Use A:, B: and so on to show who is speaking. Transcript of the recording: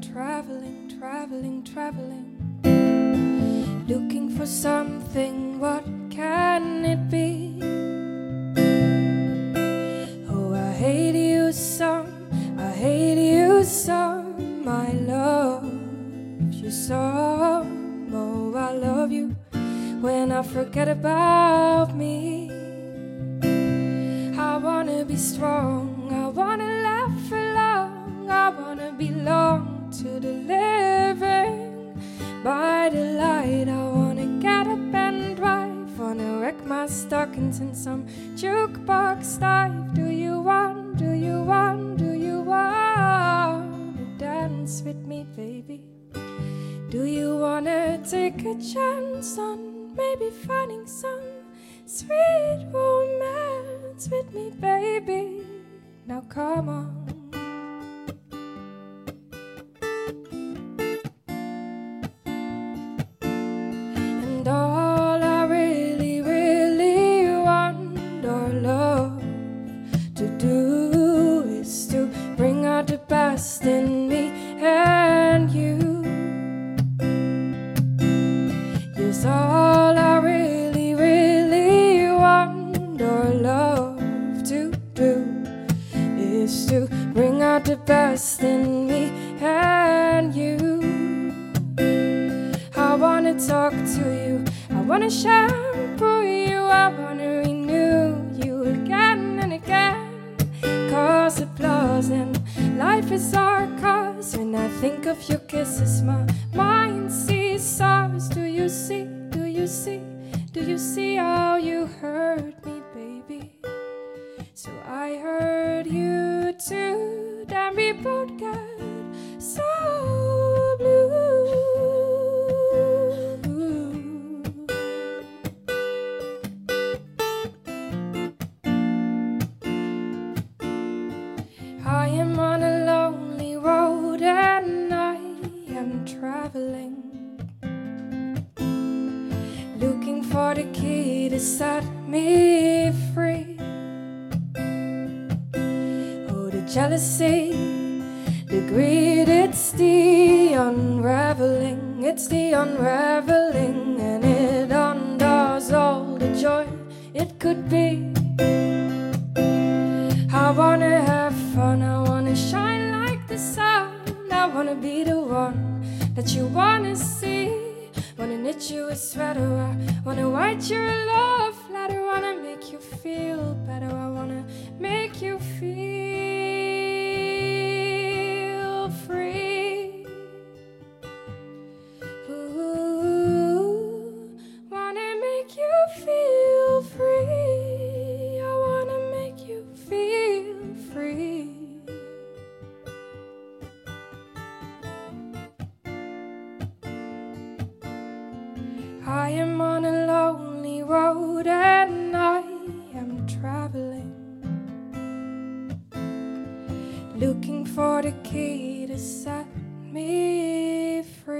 A: traveling, traveling, traveling. Looking for something, what can it be? Oh, I hate you some, I hate you some, I love you some. Oh, I love you when I forget about me. I wanna be strong, I wanna laugh for long. I wanna belong to the living. By the light, I wanna get up and drive, wanna wreck my stockings in some jukebox dive. Do you want, do you want, do you want to dance with me, baby? Do you wanna take a chance on maybe finding some sweet romance with me, baby? Now come on. In me and you. I wanna talk to you, I wanna shampoo you, I wanna renew you again and again. Cause applause and life is our cause. When I think of your kisses, my mind sees stars. Do you see? Do you see? Do you see how you hurt me, baby? So I hurt you too. We both get so blue. I am on a lonely road and I am traveling. Looking for the key to set me free. Jealousy, the greed, it's the unraveling. It's the unraveling, and it undoes all the joy it could be. I wanna have fun, I wanna shine like the sun. I wanna be the one that you wanna see. Wanna knit you a sweater, I wanna write your love letter. Wanna make you feel better, I wanna make you I am on a lonely road and I am traveling. Looking for the key to set me free.